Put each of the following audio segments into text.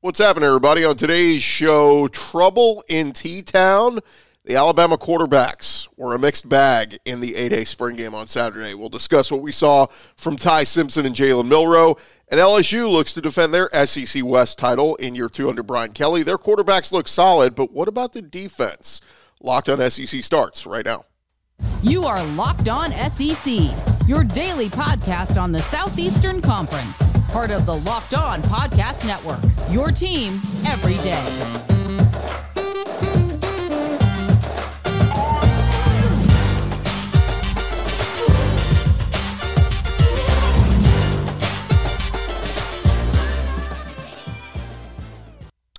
What's happening, everybody? On today's show, trouble in T Town. The Alabama quarterbacks were a mixed bag in the A Day spring game on Saturday. We'll discuss what we saw from Ty Simpson and Jalen Milroe. And LSU looks to defend their SEC West title in year two under Brian Kelly. Their quarterbacks look solid, but what about the defense? Locked on SEC starts right now. You are Locked On SEC, your daily podcast on the Southeastern Conference, part of the Locked On Podcast Network. Your team every day.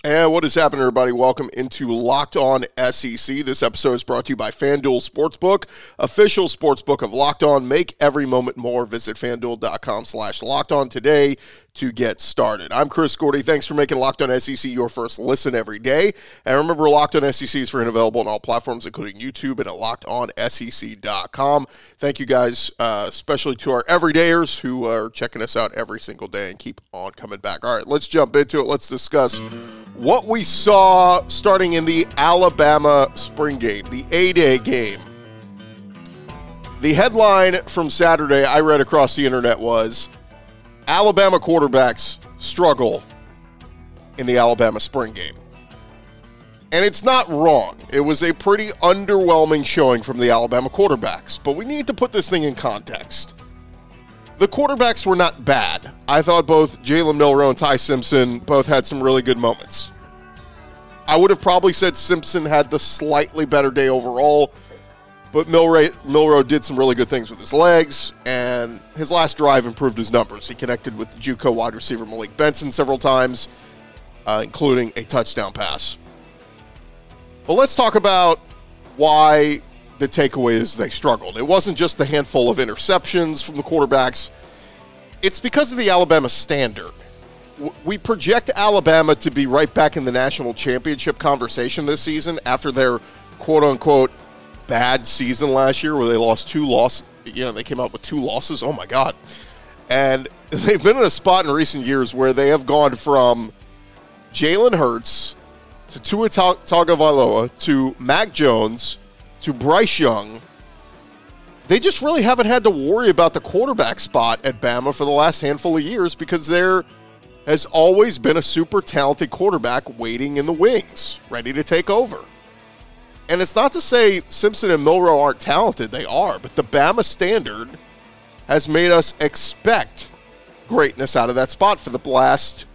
And what is happening, everybody? Welcome into Locked On SEC. This episode is brought to you by FanDuel Sportsbook, official sportsbook of Locked On. Make every moment more. Visit fanduel.com slash locked on today to get started. I'm Chris Gordy. Thanks for making Locked On SEC your first listen every day. And remember, Locked On SEC is free and available on all platforms, including YouTube and at lockedonsec.com. Thank you guys, uh, especially to our everydayers who are checking us out every single day and keep on coming back. All right, let's jump into it. Let's discuss what we saw starting in the Alabama spring game, the A Day game. The headline from Saturday I read across the internet was Alabama quarterbacks struggle in the Alabama spring game. And it's not wrong. It was a pretty underwhelming showing from the Alabama quarterbacks, but we need to put this thing in context. The quarterbacks were not bad. I thought both Jalen Milroe and Ty Simpson both had some really good moments. I would have probably said Simpson had the slightly better day overall, but Milroe, Milroe did some really good things with his legs, and his last drive improved his numbers. He connected with JUCO wide receiver Malik Benson several times, uh, including a touchdown pass. But let's talk about why the takeaway is they struggled. It wasn't just the handful of interceptions from the quarterbacks, it's because of the Alabama standard. We project Alabama to be right back in the national championship conversation this season after their quote unquote bad season last year where they lost two losses. You know, they came out with two losses. Oh my God. And they've been in a spot in recent years where they have gone from Jalen Hurts to Tua Tagovailoa to Mac Jones to Bryce Young, they just really haven't had to worry about the quarterback spot at Bama for the last handful of years because there has always been a super talented quarterback waiting in the wings, ready to take over. And it's not to say Simpson and Milroe aren't talented, they are, but the Bama standard has made us expect greatness out of that spot for the last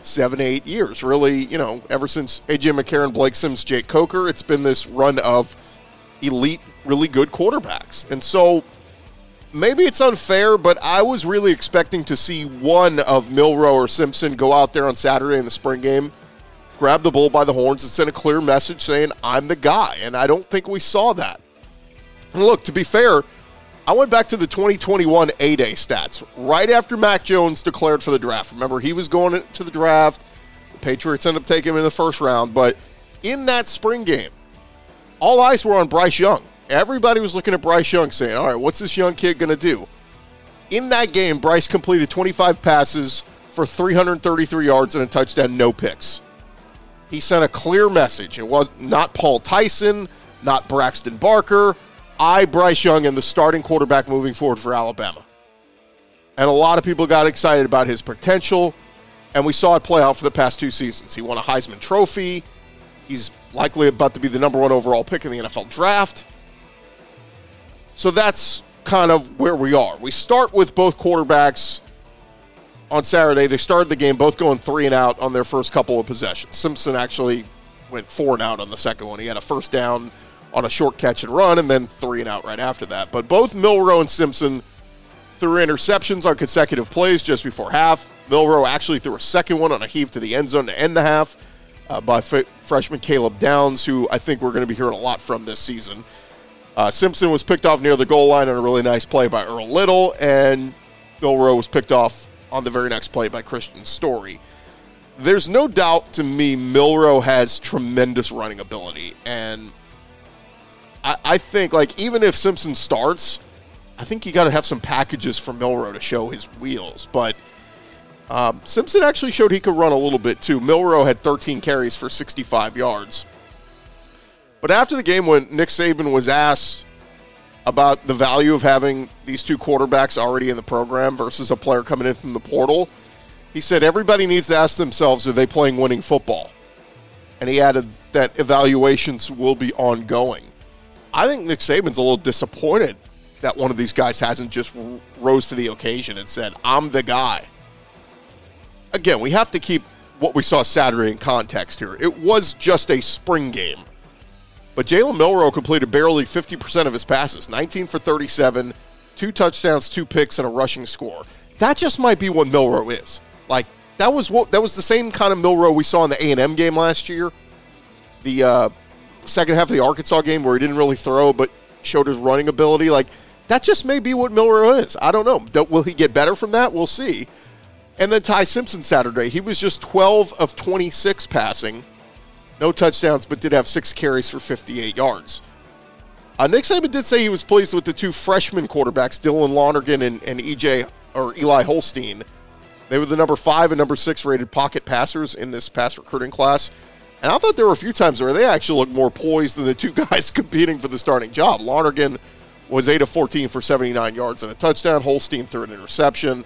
seven, eight years. Really, you know, ever since AJ McCarron, Blake Sims, Jake Coker, it's been this run of elite, really good quarterbacks. And so maybe it's unfair, but I was really expecting to see one of Milroe or Simpson go out there on Saturday in the spring game, grab the bull by the horns, and send a clear message saying, I'm the guy. And I don't think we saw that. And look, to be fair, I went back to the 2021 A Day stats right after Mac Jones declared for the draft. Remember, he was going to the draft. The Patriots ended up taking him in the first round. But in that spring game, all eyes were on Bryce Young. Everybody was looking at Bryce Young saying, all right, what's this young kid going to do? In that game, Bryce completed 25 passes for 333 yards and a touchdown, no picks. He sent a clear message. It was not Paul Tyson, not Braxton Barker. I, Bryce Young, am the starting quarterback moving forward for Alabama. And a lot of people got excited about his potential, and we saw it play out for the past two seasons. He won a Heisman Trophy. He's likely about to be the number one overall pick in the NFL draft. So that's kind of where we are. We start with both quarterbacks on Saturday. They started the game both going three and out on their first couple of possessions. Simpson actually went four and out on the second one. He had a first down on a short catch and run, and then three and out right after that. But both Milroe and Simpson threw interceptions on consecutive plays just before half. Milroe actually threw a second one on a heave to the end zone to end the half uh, by f- freshman Caleb Downs, who I think we're going to be hearing a lot from this season. Uh, Simpson was picked off near the goal line on a really nice play by Earl Little, and Milroe was picked off on the very next play by Christian Story. There's no doubt to me Milroe has tremendous running ability, and I, I think like even if Simpson starts, I think you got to have some packages for Milroe to show his wheels. But Um, Simpson actually showed he could run a little bit too. Milroe had 13 carries for 65 yards. But after the game, when Nick Saban was asked about the value of having these two quarterbacks already in the program versus a player coming in from the portal, he said everybody needs to ask themselves are they playing winning football? And he added that evaluations will be ongoing. I think Nick Saban's a little disappointed that one of these guys hasn't just rose to the occasion and said, I'm the guy. Again, we have to keep what we saw Saturday in context here. It was just a spring game. But Jalen Milroe completed barely 50% of his passes 19 for 37, two touchdowns, two picks, and a rushing score. That just might be what Milroe is. Like, that was what that was the same kind of Milroe we saw in the A&M game last year. The uh, second half of the Arkansas game where he didn't really throw but showed his running ability. Like, that just may be what Milroe is. I don't know. Will he get better from that? We'll see. And then Ty Simpson Saturday, he was just 12 of 26 passing, no touchdowns, but did have six carries for 58 yards. Uh, Nick Saban did say he was pleased with the two freshman quarterbacks, Dylan Lonergan and, and EJ or Eli Holstein. They were the number five and number six rated pocket passers in this pass recruiting class. And I thought there were a few times where they actually looked more poised than the two guys competing for the starting job. Lonergan was 8 of 14 for 79 yards and a touchdown. Holstein threw an interception.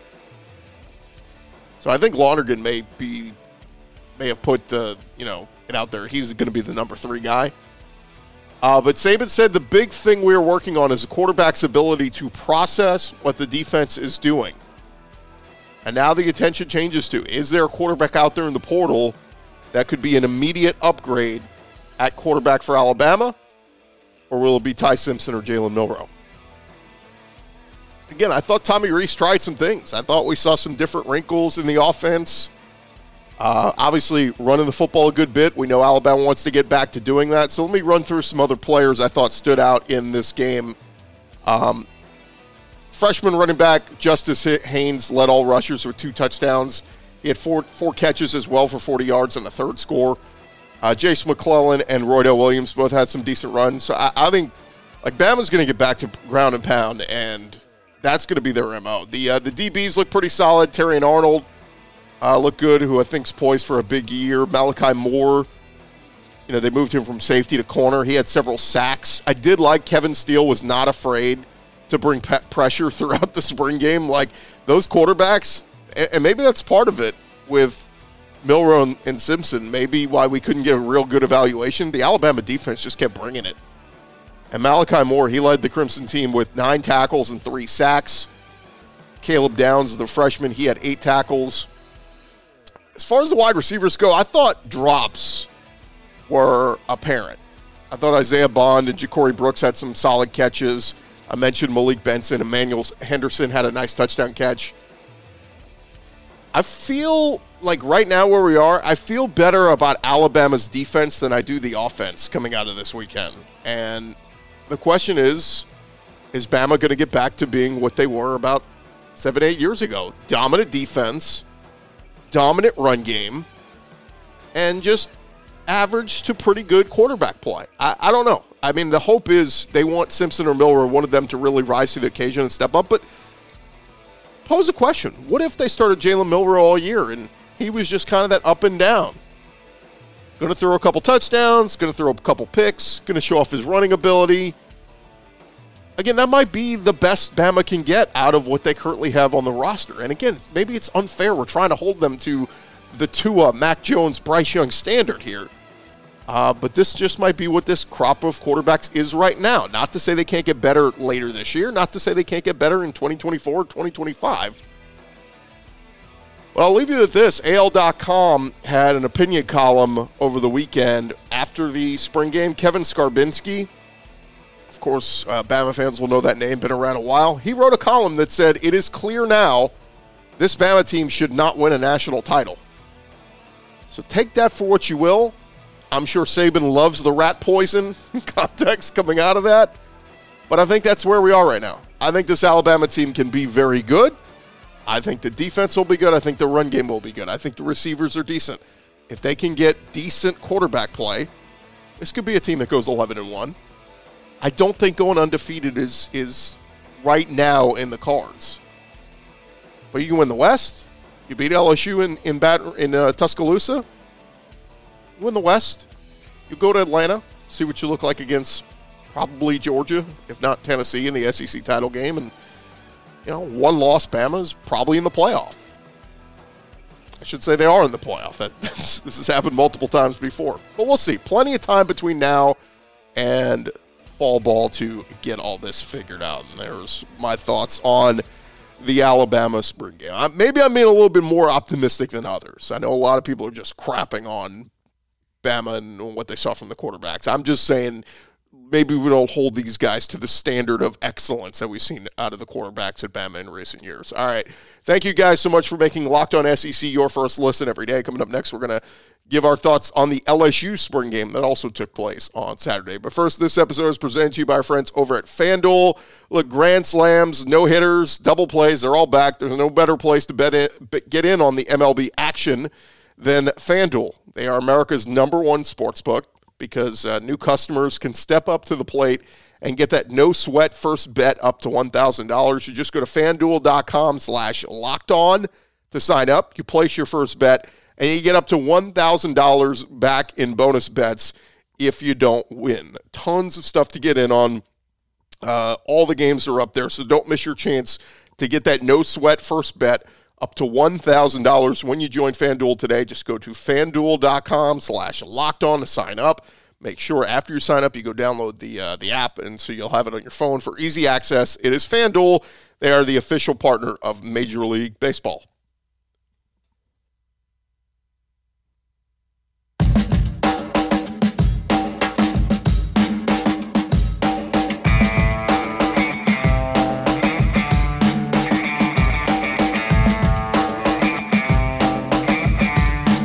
So I think Lonergan may be may have put the you know out there. He's going to be the number three guy. Uh, but Saban said the big thing we are working on is the quarterback's ability to process what the defense is doing. And now the attention changes to is there a quarterback out there in the portal that could be an immediate upgrade at quarterback for Alabama? Or will it be Ty Simpson or Jalen Milroe? again, I thought Tommy Rees tried some things. I thought we saw some different wrinkles in the offense. Uh, obviously, running the football a good bit. We know Alabama wants to get back to doing that. So let me run through some other players I thought stood out in this game. Um, freshman running back Justice Haynes led all rushers with two touchdowns. He had four four catches as well for 40 yards and a third score. Uh, McClellan and Roydell Williams both had some decent runs. So I, I think like Bama's going to get back to ground and pound and that's going to be their mo. The uh, the DBs look pretty solid. Terrion Arnold uh, look good, who I think's poised for a big year. Malachi Moore, you know, they moved him from safety to corner. He had several sacks. I did like Kevin Steele was not afraid to bring pe- pressure throughout the spring game. Like those quarterbacks, and, and maybe that's part of it with Milroe and, and Simpson. Maybe why we couldn't get a real good evaluation. The Alabama defense just kept bringing it. And Malachi Moore, he led the Crimson team with nine tackles and three sacks. Caleb Downs, the freshman, he had eight tackles. As far as the wide receivers go, I thought drops were apparent. I thought Isaiah Bond and Ja'Corey Brooks had some solid catches. I mentioned Malik Benson. Emmanuel Henderson had a nice touchdown catch. I feel like right now where we are, I feel better about Alabama's defense than I do the offense coming out of this weekend. And the question is is Bama going to get back to being what they were about seven, eight years ago? Dominant defense, dominant run game, and just average to pretty good quarterback play. I, I don't know. I mean, the hope is they want Simpson or Miller, one of them, to really rise to the occasion and step up. But pose a question what if they started Jalen Milroe all year and he was just kind of that up and down? Going to throw a couple touchdowns, going to throw a couple picks, going to show off his running ability. Again, that might be the best Bama can get out of what they currently have on the roster. And again, maybe it's unfair. We're trying to hold them to the Tua, Mac Jones, Bryce Young standard here. Uh, but this just might be what this crop of quarterbacks is right now. Not to say they can't get better later this year, not to say they can't get better in 2024 2025. But I'll leave you with this. AL.com had an opinion column over the weekend after the spring game. Kevin Scarbinsky, of course, uh, Bama fans will know that name, been around a while. He wrote a column that said, It is clear now this Bama team should not win a national title. So take that for what you will. I'm sure Saban loves the rat poison context coming out of that. But I think that's where we are right now. I think this Alabama team can be very good. I think the defense will be good. I think the run game will be good. I think the receivers are decent. If they can get decent quarterback play, this could be a team that goes 11 and 1. I don't think going undefeated is is right now in the cards. But you can win the West, You beat LSU in in, Bat- in uh, Tuscaloosa. You win the West. You go to Atlanta, see what you look like against probably Georgia, if not Tennessee, in the SEC title game, and you know one loss. Bama's probably in the playoff. I should say they are in the playoff. That this has happened multiple times before, but we'll see. Plenty of time between now and fall ball to get all this figured out. And there's my thoughts on the Alabama spring game. Maybe I'm being a little bit more optimistic than others. I know a lot of people are just crapping on Bama and what they saw from the quarterbacks. I'm just saying maybe we don't hold these guys to the standard of excellence that we've seen out of the quarterbacks at Bama in recent years. All right. Thank you guys so much for making Locked On SEC your first listen every day. Coming up next, we're going to give our thoughts on the LSU spring game that also took place on Saturday. But first, this episode is presented to you by our friends over at FanDuel. Look, grand slams, no hitters, double plays, they're all back. There's no better place to bet in, get in on the MLB action than FanDuel. They are America's number one sports book because uh, new customers can step up to the plate and get that no sweat first bet up to $1,000. You just go to fanduel.com slash locked on to sign up. You place your first bet and you get up to $1,000 back in bonus bets if you don't win. Tons of stuff to get in on. Uh, all the games are up there, so don't miss your chance to get that no sweat first bet up to $1,000 when you join FanDuel today. Just go to fanduel.com slash locked on to sign up. Make sure after you sign up, you go download the, uh, the app, and so you'll have it on your phone for easy access. It is FanDuel. They are the official partner of Major League Baseball.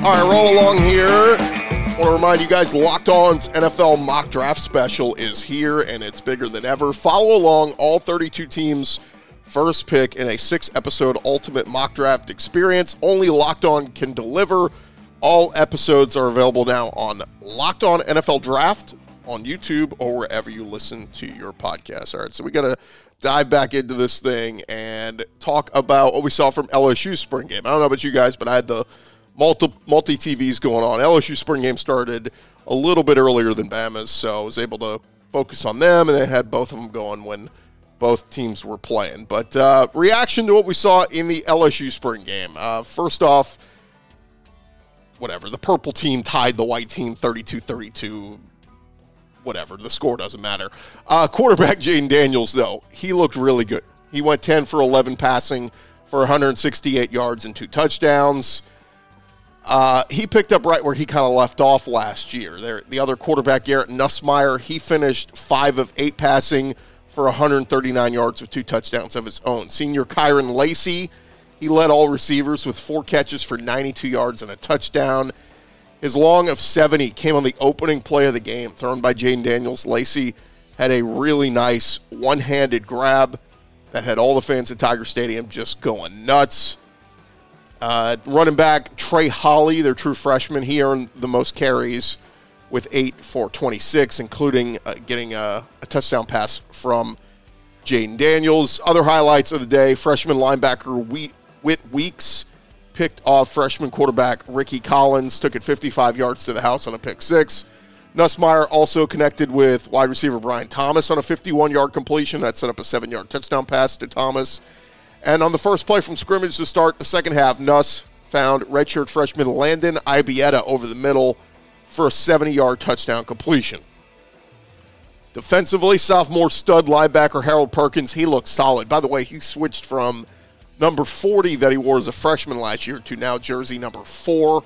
All right, roll along here. I want to remind you guys Locked On's NFL mock draft special is here and it's bigger than ever. Follow along all 32 teams' first pick in a six episode ultimate mock draft experience. Only Locked On can deliver. All episodes are available now on Locked On NFL Draft on YouTube or wherever you listen to your podcast. All right, so we got to dive back into this thing and talk about what we saw from LSU spring game. I don't know about you guys, but I had the multi multi TVs going on. LSU spring game started a little bit earlier than Bama's, so I was able to focus on them, and they had both of them going when both teams were playing. But uh, reaction to what we saw in the LSU spring game. Uh, first off, whatever the purple team tied the white team 32-32 whatever the score doesn't matter uh, quarterback Jayden Daniels though he looked really good he went 10 for 11 passing for 168 yards and two touchdowns uh, he picked up right where he kind of left off last year. There, the other quarterback, Garrett Nussmeier, he finished five of eight passing for 139 yards with two touchdowns of his own. Senior Kyren Lacy, he led all receivers with four catches for 92 yards and a touchdown. His long of 70 came on the opening play of the game, thrown by Jayden Daniels. Lacy had a really nice one handed grab that had all the fans at Tiger Stadium just going nuts. Uh, running back Trey Holly, their true freshman, he earned the most carries with eight for 26, including uh, getting a, a, touchdown pass from Jayden Daniels. Other highlights of the day freshman linebacker Whit Weeks picked off freshman quarterback Rickie Collins, took it 55 yards to the house on a pick six. Nussmeier also connected with wide receiver Brian Thomas on a 51 yard completion that set up a seven yard touchdown pass to Thomas. And on the first play from scrimmage to start the second half, Nuss found redshirt freshman Landon Ibieta over the middle for a 70 yard touchdown completion. Defensively, sophomore stud linebacker Harold Perkins, he looks solid. By the way, he switched from number 40 that he wore as a freshman last year to now jersey number four.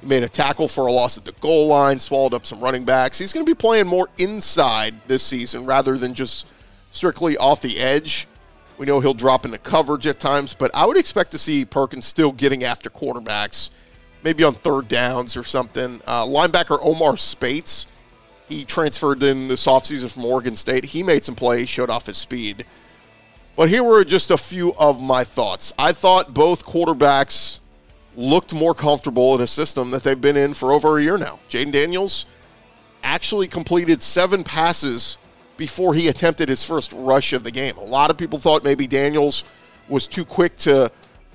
He made a tackle for a loss at the goal line, swallowed up some running backs. He's going to be playing more inside this season rather than just strictly off the edge. We know he'll drop into coverage at times, but I would expect to see Perkins still getting after quarterbacks, maybe on third downs or something. Uh, linebacker Omar Speights, he transferred in this offseason from Oregon State. He made some plays, showed off his speed. But here were just a few of my thoughts. I thought both quarterbacks looked more comfortable in a system that they've been in for over a year now. Jayden Daniels actually completed seven passes before he attempted his first rush of the game. A lot of people thought maybe Daniels was too quick to,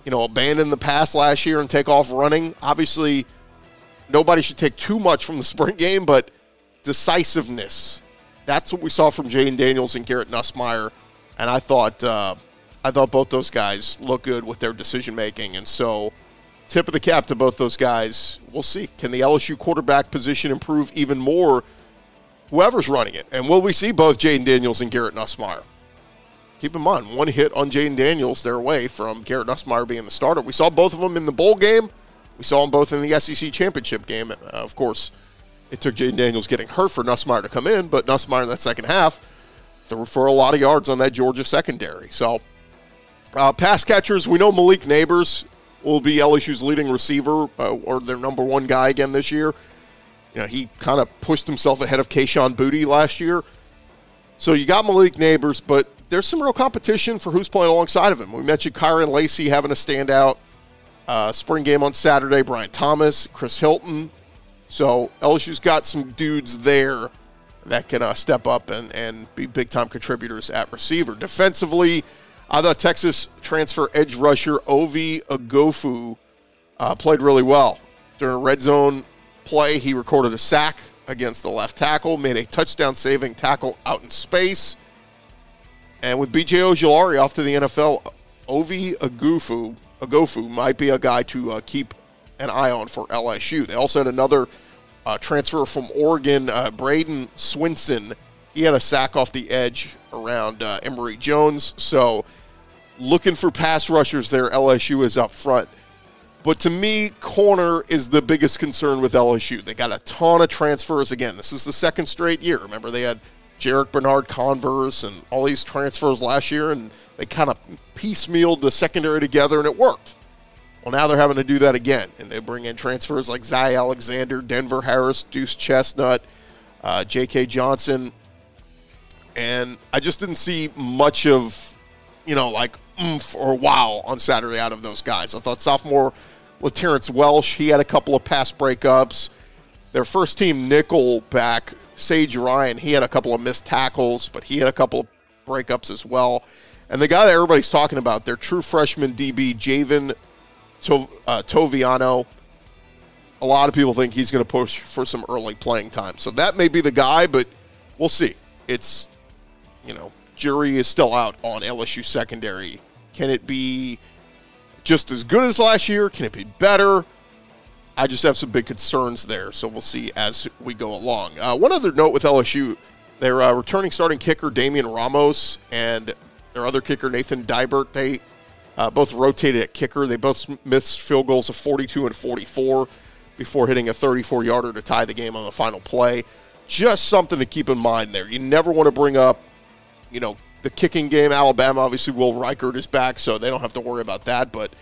you know, abandon the pass last year and take off running. Obviously, nobody should take too much from the spring game, but decisiveness. That's what we saw from Jayden Daniels and Garrett Nussmeier, and I thought uh, I thought both those guys look good with their decision making, and so tip of the cap to both those guys. We'll see. Can the LSU quarterback position improve even more? Whoever's running it, and will we see both Jayden Daniels and Garrett Nussmeier? Keep in mind, one hit on Jayden Daniels, they're away from Garrett Nussmeier being the starter. We saw both of them in the bowl game. We saw them both in the SEC championship game. Uh, of course, it took Jayden Daniels getting hurt for Nussmeier to come in, but Nussmeier in that second half threw for a lot of yards on that Georgia secondary. So, uh, pass catchers, we know Malik Neighbors will be LSU's leading receiver uh, or their number one guy again this year. You know, he kind of pushed himself ahead of Kayshon Boutte last year. So you got Malik Neighbors, but there's some real competition for who's playing alongside of him. We mentioned Kyren Lacy having a standout uh, spring game on Saturday. Brian Thomas, Chris Hilton. So LSU's got some dudes there that can uh, step up and, and be big time contributors at receiver. Defensively, I thought Texas transfer edge rusher Ovie Oghoufo uh, played really well. During a red zone play, he recorded a sack against the left tackle, made a touchdown saving tackle out in space. And with BJ Ojulari off to the NFL, Ovie Oghoufo, Oghoufo might be a guy to uh, keep an eye on for LSU. They also had another uh, transfer from Oregon, uh, Bradyn Swinson. He had a sack off the edge around uh, Emery Jones. So looking for pass rushers there, LSU is up front. But to me, corner is the biggest concern with LSU. They got a ton of transfers. Again, this is the second straight year. Remember, they had Jarrick Bernard Converse and all these transfers last year, and they kind of piecemealed the secondary together, and it worked. Well, now they're having to do that again, and they bring in transfers like Zy Alexander, Denver Harris, Duce Chestnut, uh, J.K. Johnson, and I just didn't see much of, you know, like oomph or wow on Saturday out of those guys. I thought sophomore Laterrance Welch, he had a couple of pass breakups. Their first team nickel back Sage Ryan, he had a couple of missed tackles, but he had a couple of breakups as well. And the guy that everybody's talking about, their true freshman DB, Javien uh, Toviano, a lot of people think he's going to push for some early playing time. So that may be the guy, but we'll see. It's, you know, jury is still out on LSU secondary. Can it be just as good as last year? Can it be better? I just have some big concerns there, so we'll see as we go along. Uh, one other note with LSU, their uh, returning starting kicker Damian Ramos and their other kicker Nathan Dibert, they uh, both rotated at kicker. They both missed field goals of 42 and 44 before hitting a 34 yarder to tie the game on the final play. Just something to keep in mind there. You never want to bring up, you know, the kicking game. Alabama, obviously, Will Reichard is back, so they don't have to worry about that, but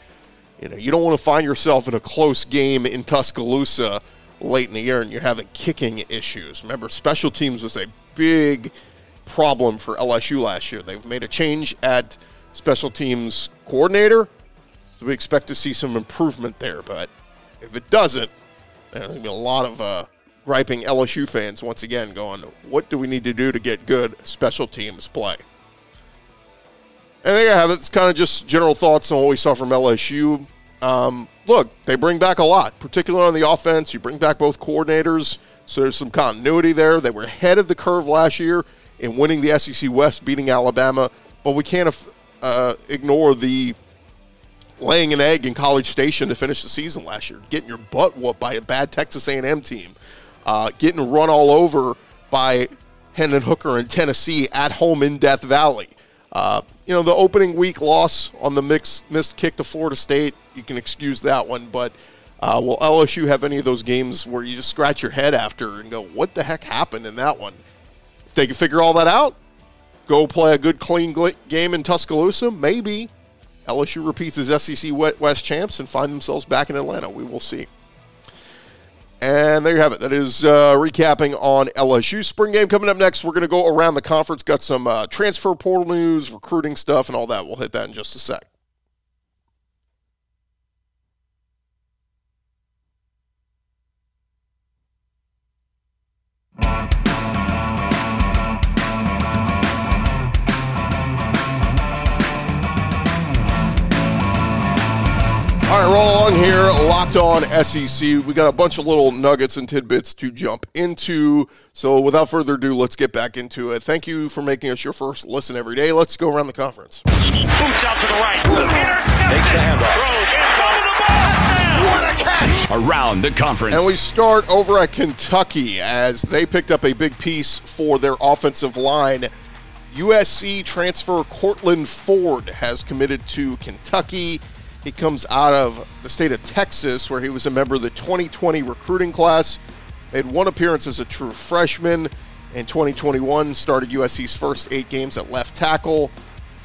you know, you don't want to find yourself in a close game in Tuscaloosa late in the year and you're having kicking issues. Remember, special teams was a big problem for LSU last year. They've made a change at special teams coordinator, so we expect to see some improvement there. But if it doesn't, there's going to be a lot of uh, griping LSU fans once again going, what do we need to do to get good special teams play? And there you have it. It's kind of just general thoughts on what we saw from LSU. Um, look, they bring back a lot, particularly on the offense. You bring back both coordinators, so there's some continuity there. They were ahead of the curve last year in winning the SEC West, beating Alabama, but we can't uh, ignore the laying an egg in College Station to finish the season last year, getting your butt whooped by a bad Texas A&M team, uh, getting run all over by Hendon Hooker in Tennessee at home in Death Valley. Uh, you know, the opening week loss on the mix, missed kick to Florida State, you can excuse that one. But uh, will LSU have any of those games where you just scratch your head after and go, what the heck happened in that one? If they can figure all that out, go play a good, clean game in Tuscaloosa, maybe LSU repeats as SEC West champs and find themselves back in Atlanta. We will see. And there you have it. That is uh, recapping on LSU spring game. Coming up next, we're going to go around the conference. Got some uh, transfer portal news, recruiting stuff, and all that. We'll hit that in just a sec. Locked On SEC. We got a bunch of little nuggets and tidbits to jump into. So, without further ado, let's get back into it. Thank you for making us your first listen every day. Let's go around the conference. Boots out to the right. Takes the handoff. What a catch! Around the conference. And we start over at Kentucky as they picked up a big piece for their offensive line. USC transfer Courtland Ford has committed to Kentucky. He comes out of the state of Texas, where he was a member of the 2020 recruiting class. Made one appearance as a true freshman in 2021. Started USC's first eight games at left tackle.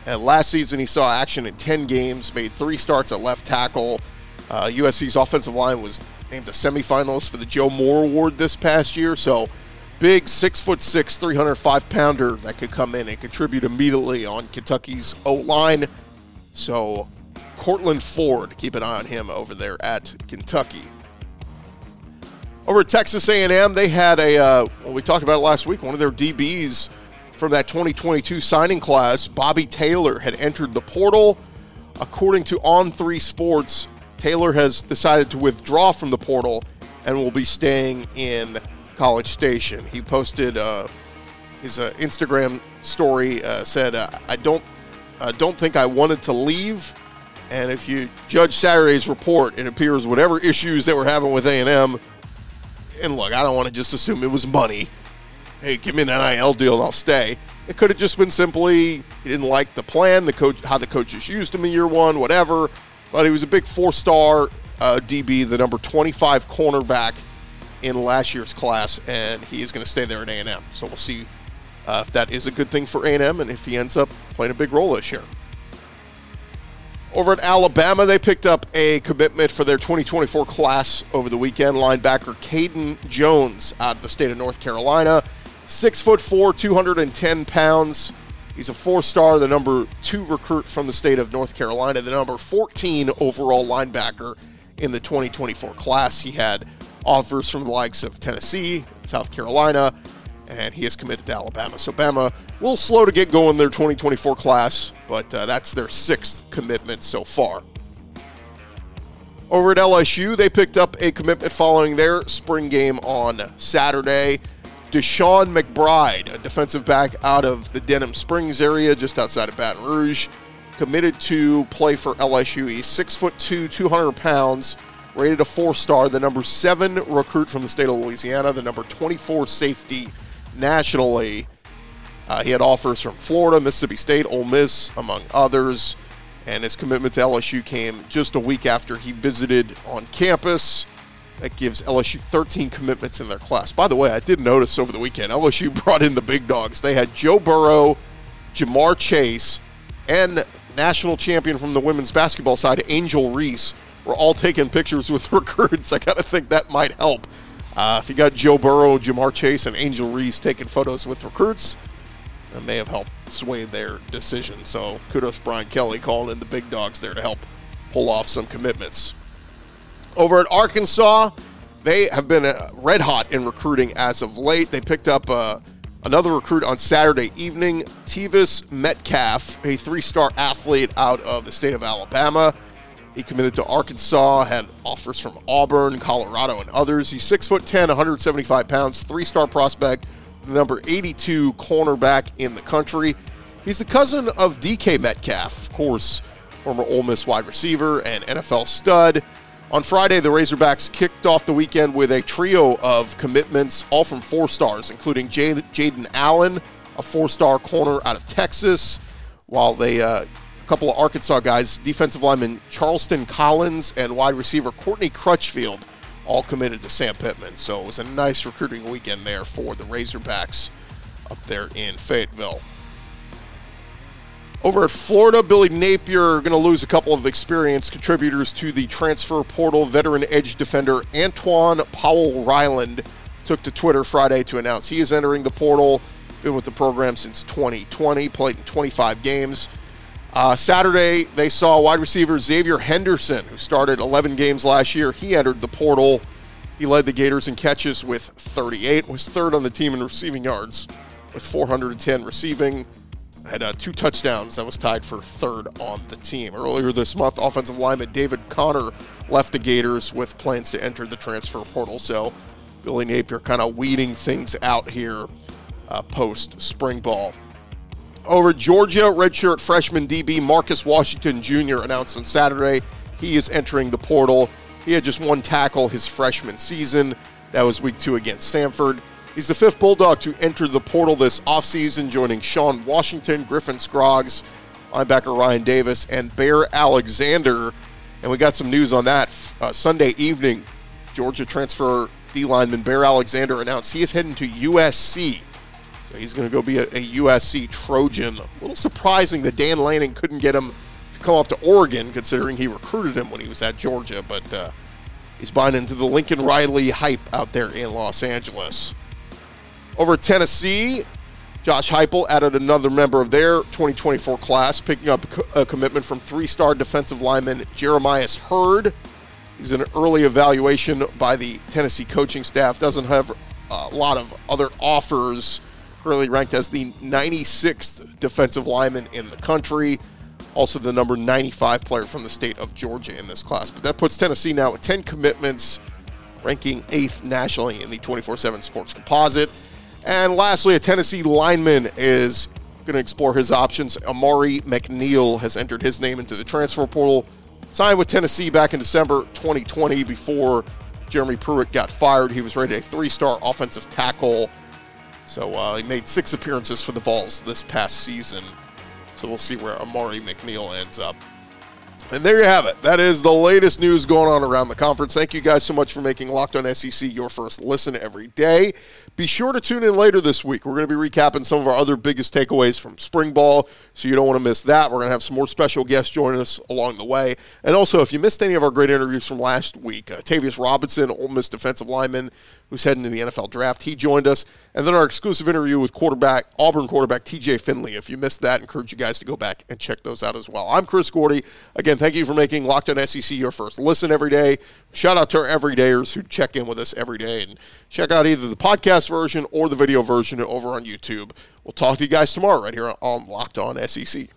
And last season, he saw action in 10 games. Made three starts at left tackle. Uh, USC's offensive line was named a semifinalist for the Joe Moore Award this past year. So, big six foot six, 305 pounder that could come in and contribute immediately on Kentucky's O line. So, Courtland Ford. Keep an eye on him over there at Kentucky. Over at Texas A&M, they had a uh, well, we talked about it last week. One of their DBs from that 2022 signing class, Bobby Taylor, had entered the portal. According to On Three Sports, Taylor has decided to withdraw from the portal and will be staying in College Station. He posted uh, his uh, Instagram story uh, said, uh, "I don't uh, don't think I wanted to leave." And if you judge Saturday's report, it appears whatever issues that we're having with A&M, and look, I don't want to just assume it was money. Hey, give me an NIL deal and I'll stay. It could have just been simply he didn't like the plan, the coach, how the coaches used him in year one, whatever. But he was a big four-star uh, DB, the number 25 cornerback in last year's class, and he is going to stay there at A&M. So we'll see uh, if that is a good thing for A&M and if he ends up playing a big role this year. Over at Alabama, they picked up a commitment for their 2024 class over the weekend. Linebacker Caden Jones out of the state of North Carolina. Six foot four, 210 pounds. He's a four star, the number two recruit from the state of North Carolina, the number 14 overall linebacker in the 2024 class. He had offers from the likes of Tennessee, South Carolina, and he is committed to Alabama. So Bama a little slow to get going their 2024 class, but uh, that's their sixth commitment so far. Over at LSU, they picked up a commitment following their spring game on Saturday. Deshaun McBride, a defensive back out of the Denham Springs area, just outside of Baton Rouge, committed to play for LSU. He's six foot two, 200 pounds, rated a four star, the number seven recruit from the state of Louisiana, the number 24 safety nationally. Uh, he had offers from Florida, Mississippi State, Ole Miss, among others. And his commitment to LSU came just a week after he visited on campus. That gives LSU 13 commitments in their class. By the way, I did notice over the weekend, LSU brought in the big dogs. They had Joe Burrow, Ja'Marr Chase, and national champion from the women's basketball side, Angel Reese, were all taking pictures with recruits. I got to think that might help. Uh, if you got Joe Burrow, Ja'Marr Chase, and Angel Reese taking photos with recruits, that may have helped sway their decision. So kudos Brian Kelly calling in the big dogs there to help pull off some commitments. Over at Arkansas, they have been uh, red hot in recruiting as of late. They picked up uh, another recruit on Saturday evening, Tevis Metcalf, a three-star athlete out of the state of Alabama. He committed to Arkansas, had offers from Auburn, Colorado, and others. He's 6'10, 175 pounds, three star prospect, number 82 cornerback in the country. He's the cousin of DK Metcalf, of course, former Ole Miss wide receiver and NFL stud. On Friday, the Razorbacks kicked off the weekend with a trio of commitments, all from four stars, including Jaden Allen, a four star corner out of Texas, while they uh, couple of Arkansas guys, defensive lineman Charleston Collins and wide receiver Courtney Crutchfield, all committed to Sam Pittman. So it was a nice recruiting weekend there for the Razorbacks up there in Fayetteville. Over at Florida, Billy Napier going to lose a couple of experienced contributors to the transfer portal. Veteran edge defender Antoine Powell Ryland took to Twitter Friday to announce he is entering the portal. Been with the program since 2020, played in 25 games. Uh, Saturday, they saw wide receiver Xavier Henderson, who started 11 games last year. He entered the portal. He led the Gators in catches with 38, was third on the team in receiving yards with 410 receiving. had uh, two touchdowns that was tied for third on the team. Earlier this month, offensive lineman David Connor left the Gators with plans to enter the transfer portal. So Billy Napier kind of weeding things out here uh, post spring ball. Over Georgia, redshirt freshman DB Marcus Washington Jr. announced on Saturday he is entering the portal. He had just one tackle his freshman season. That was week two against Samford. He's the fifth Bulldog to enter the portal this offseason, joining Sean Washington, Griffin Scroggs, linebacker Ryan Davis, and Bear Alexander. And we got some news on that uh, Sunday evening. Georgia transfer D lineman Bear Alexander announced he is heading to USC. So he's going to go be a, a, USC Trojan. A little surprising that Dan Lanning couldn't get him to come up to Oregon, considering he recruited him when he was at Georgia. But uh, he's buying into the Lincoln Riley hype out there in Los Angeles. Over Tennessee, Josh Heupel added another member of their 2024 class, picking up a commitment from three-star defensive lineman Jeremiah Hurd. He's an early evaluation by the Tennessee coaching staff. Doesn't have a lot of other offers. Currently ranked as the 96th defensive lineman in the country. Also, the number 95 player from the state of Georgia in this class. But that puts Tennessee now at 10 commitments, ranking eighth nationally in the 24 7 sports composite. And lastly, a Tennessee lineman is going to explore his options. Amari McNeil has entered his name into the transfer portal. Signed with Tennessee back in December 2020 before Jeremy Pruitt got fired. He was rated a three star offensive tackle. So uh, he made six appearances for the Vols this past season. So we'll see where Amari McNeil ends up. And there you have it. That is the latest news going on around the conference. Thank you guys so much for making Locked On SEC your first listen every day. Be sure to tune in later this week. We're going to be recapping some of our other biggest takeaways from spring ball, so you don't want to miss that. We're going to have some more special guests join us along the way. And also, if you missed any of our great interviews from last week, uh, Tavius Robinson, Ole Miss defensive lineman, who's heading to the NFL draft, he joined us. And then our exclusive interview with quarterback Auburn quarterback TJ Finley. If you missed that, I encourage you guys to go back and check those out as well. I'm Chris Gordy. Again, thank you for making Locked On SEC your first listen every day. Shout out to our everydayers who check in with us every day and check out either the podcast version or the video version over on YouTube. We'll talk to you guys tomorrow right here on Locked On SEC.